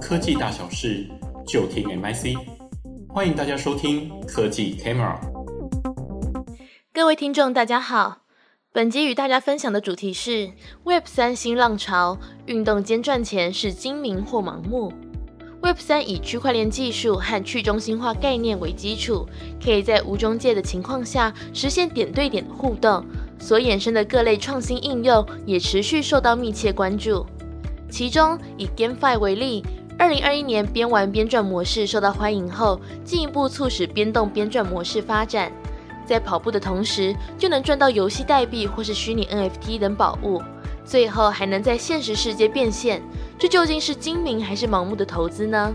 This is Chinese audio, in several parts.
科技大小事，就听 MIC。欢迎大家收听科技 Camera。各位听众，大家好。本集与大家分享的主题是 Web 三新浪潮，运动兼赚钱是精明或盲目。Web 三以区块链技术和去中心化概念为基础，可以在无中介的情况下实现点对点的互动。所衍生的各类创新应用也持续受到密切关注。其中，以 GameFi 为例，2021年边玩边赚模式受到欢迎后，进一步促使边动边赚模式发展。在跑步的同时，就能赚到游戏代币或是虚拟 NFT 等宝物，最后还能在现实世界变现。这究竟是精明还是盲目的投资呢？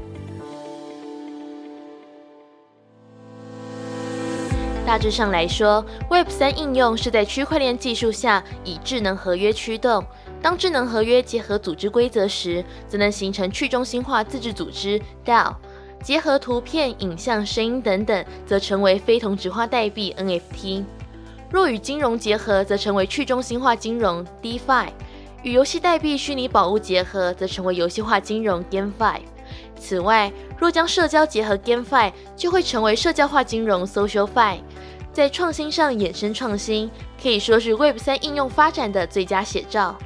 大致上来说，Web 三应用是在区块链技术下以智能合约驱动。当智能合约结合组织规则时，则能形成去中心化自治组织 DAO。结合图片、影像、声音等等，则成为非同质化代币 NFT。若与金融结合，则成为去中心化金融 DeFi。与游戏代币、虚拟宝物结合，则成为游戏化金融 GameFi。此外，若将社交结合 GameFi，就会成为社交化金融 SocialFi。在创新上衍生创新，可以说是 Web 三应用发展的最佳写照。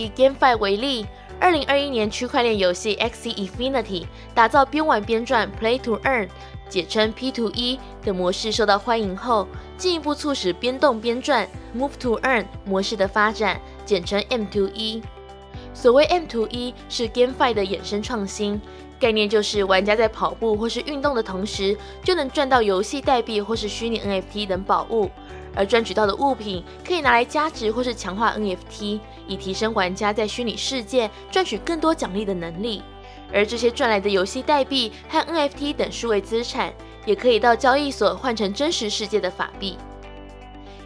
以 GameFi 为例，二零二一年区块链游戏 Xe Infinity 打造边玩边赚 Play to Earn，简称 P2E 的模式受到欢迎后，进一步促使边动边赚 Move to Earn 模式的发展，简称 M2E。所谓 M2E 是 GameFi 的衍生创新。概念就是玩家在跑步或是运动的同时，就能赚到游戏代币或是虚拟 NFT 等宝物，而赚取到的物品可以拿来加值或是强化 NFT，以提升玩家在虚拟世界赚取更多奖励的能力。而这些赚来的游戏代币和 NFT 等数位资产，也可以到交易所换成真实世界的法币。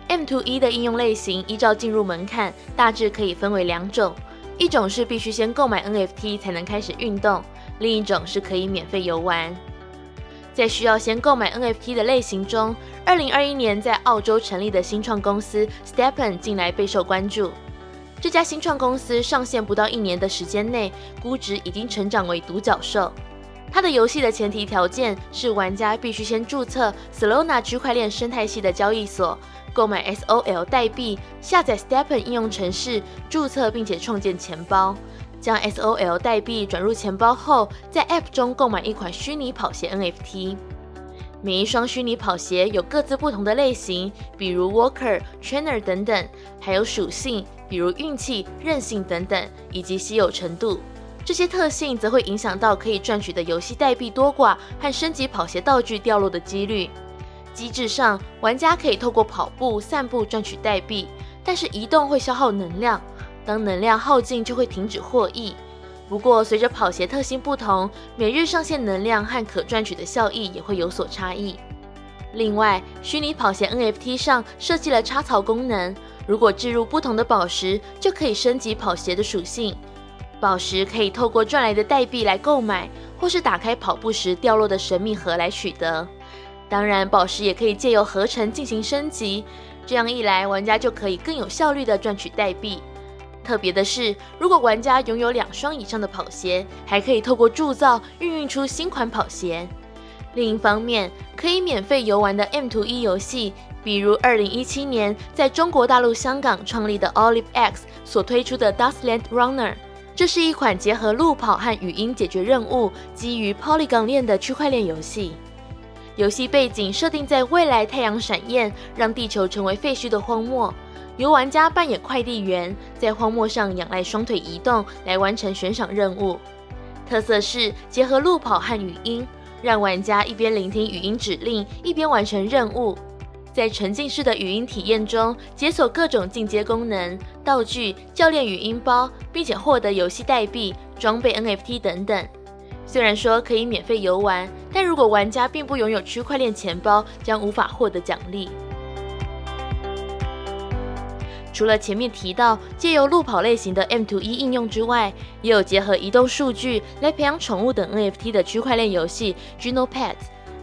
M2E 的应用类型依照进入门槛，大致可以分为两种，一种是必须先购买 NFT 才能开始运动。另一种是可以免费游玩，在需要先购买 NFT 的类型中，二零二一年在澳洲成立的新创公司 Stepen 近来备受关注。这家新创公司上线不到一年的时间内，估值已经成长为独角兽。它的游戏的前提条件是玩家必须先注册 Solana 区块链生态系的交易所，购买 SOL 代币，下载 Stepen 应用程式，注册并且创建钱包。将 SOL 代币转入钱包后，在 App 中购买一款虚拟跑鞋 NFT。每一双虚拟跑鞋有各自不同的类型，比如 Walker、Trainer 等等，还有属性，比如运气、韧性等等，以及稀有程度。这些特性则会影响到可以赚取的游戏代币多寡和升级跑鞋道具掉落的几率。机制上，玩家可以透过跑步、散步赚取代币，但是移动会消耗能量。当能量耗尽，就会停止获益。不过，随着跑鞋特性不同，每日上限能量和可赚取的效益也会有所差异。另外，虚拟跑鞋 NFT 上设计了插槽功能，如果置入不同的宝石，就可以升级跑鞋的属性。宝石可以透过赚来的代币来购买，或是打开跑步时掉落的神秘盒来取得。当然，宝石也可以借由合成进行升级。这样一来，玩家就可以更有效率地赚取代币。特别的是，如果玩家拥有两双以上的跑鞋，还可以透过铸造孕育出新款跑鞋。另一方面，可以免费游玩的 M2E 游戏，比如2017年在中国大陆香港创立的 Olive X 所推出的 Dustland Runner，这是一款结合路跑和语音解决任务，基于 Polygon 链的区块链游戏。游戏背景设定在未来太阳闪焰，让地球成为废墟的荒漠。由玩家扮演快递员，在荒漠上仰赖双腿移动来完成悬赏任务。特色是结合路跑和语音，让玩家一边聆听语音指令，一边完成任务。在沉浸式的语音体验中，解锁各种进阶功能、道具、教练语音包，并且获得游戏代币、装备 NFT 等等。虽然说可以免费游玩，但如果玩家并不拥有区块链钱包，将无法获得奖励。除了前面提到借由路跑类型的 M2E 应用之外，也有结合移动数据来培养宠物等 NFT 的区块链游戏 Geno Pet。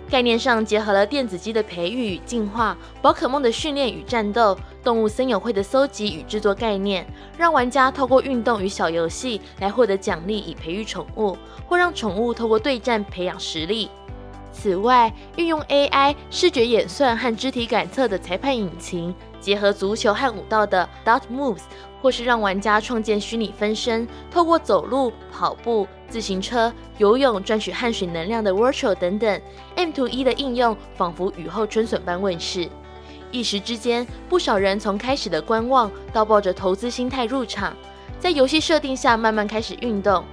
概念上结合了电子鸡的培育与进化、宝可梦的训练与战斗、动物森友会的搜集与制作概念，让玩家透过运动与小游戏来获得奖励以培育宠物，或让宠物透过对战培养实力。此外，运用 AI 视觉演算和肢体感测的裁判引擎，结合足球和武道的 Dot Moves，或是让玩家创建虚拟分身，透过走路、跑步、自行车、游泳赚取汗水能量的 Virtual 等等，M to E 的应用仿佛雨后春笋般问世。一时之间，不少人从开始的观望到抱着投资心态入场，在游戏设定下慢慢开始运动。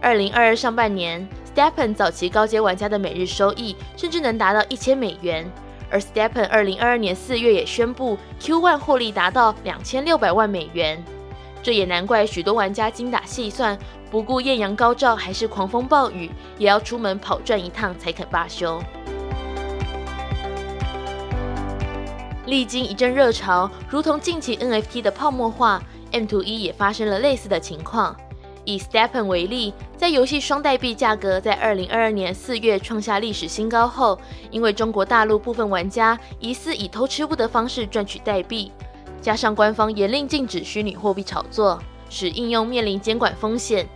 二零二二上半年。STEPN 早期高阶玩家的每日收益甚至能达到一千美元，而 STEPN 二零二二年四月也宣布 Q1 获利达到两千六百万美元，这也难怪许多玩家精打细算，不顾艳阳高照还是狂风暴雨，也要出门跑转一趟才肯罢休。历经一阵热潮，如同近期 NFT 的泡沫化，M2E 也发生了类似的情况。以 STEPN 为例，在游戏双代币价格在二零二二年四月创下历史新高后，因为中国大陆部分玩家疑似以偷吃物的方式赚取代币，加上官方严令禁止虚拟货币炒作，使应用面临监管风险。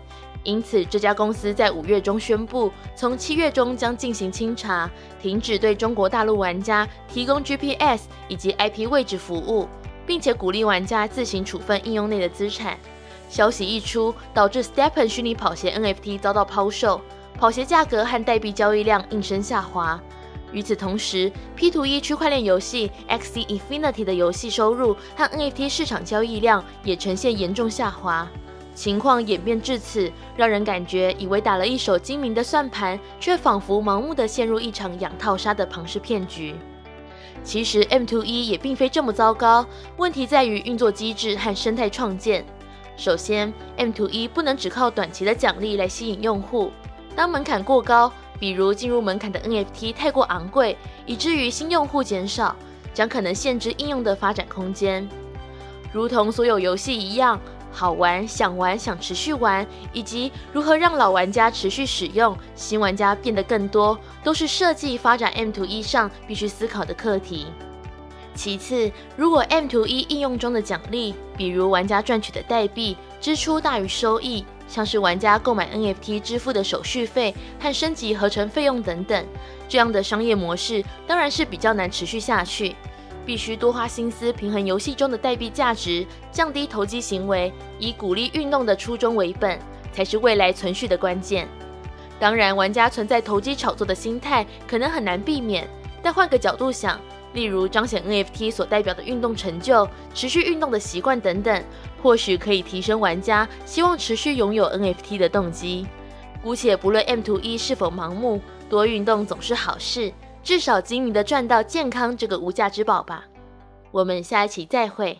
因此，这家公司在五月中宣布，从七月中将进行清查，停止对中国大陆玩家提供 GPS 以及 IP 位置服务，并且鼓励玩家自行处分应用内的资产。消息一出，导致 Stepen 虚拟跑鞋 NFT 遭到抛售，跑鞋价格和代币交易量应声下滑。与此同时，P2E 区块链游戏 Axie Infinity 的游戏收入和 NFT 市场交易量也呈现严重下滑。情况演变至此，让人感觉以为打了一手精明的算盘，却仿佛盲目的陷入一场养套杀的庞氏骗局。其实 M2E 也并非这么糟糕，问题在于运作机制和生态创建。首先，M to E 不能只靠短期的奖励来吸引用户。当门槛过高，比如进入门槛的 NFT 太过昂贵，以至于新用户减少，将可能限制应用的发展空间。如同所有游戏一样，好玩、想玩、想持续玩，以及如何让老玩家持续使用、新玩家变得更多，都是设计发展 M to E 上必须思考的课题。其次，如果 M2E 应用中的奖励，比如玩家赚取的代币支出大于收益，像是玩家购买 NFT 支付的手续费和升级合成费用等等，这样的商业模式当然是比较难持续下去。必须多花心思平衡游戏中的代币价值，降低投机行为，以鼓励运动的初衷为本，才是未来存续的关键。当然，玩家存在投机炒作的心态，可能很难避免，但换个角度想。例如彰显 NFT 所代表的运动成就、持续运动的习惯等等，或许可以提升玩家希望持续拥有 NFT 的动机。姑且不论 M2E 是否盲目，多运动总是好事，至少精明的赚到健康这个无价之宝吧。我们下一期再会。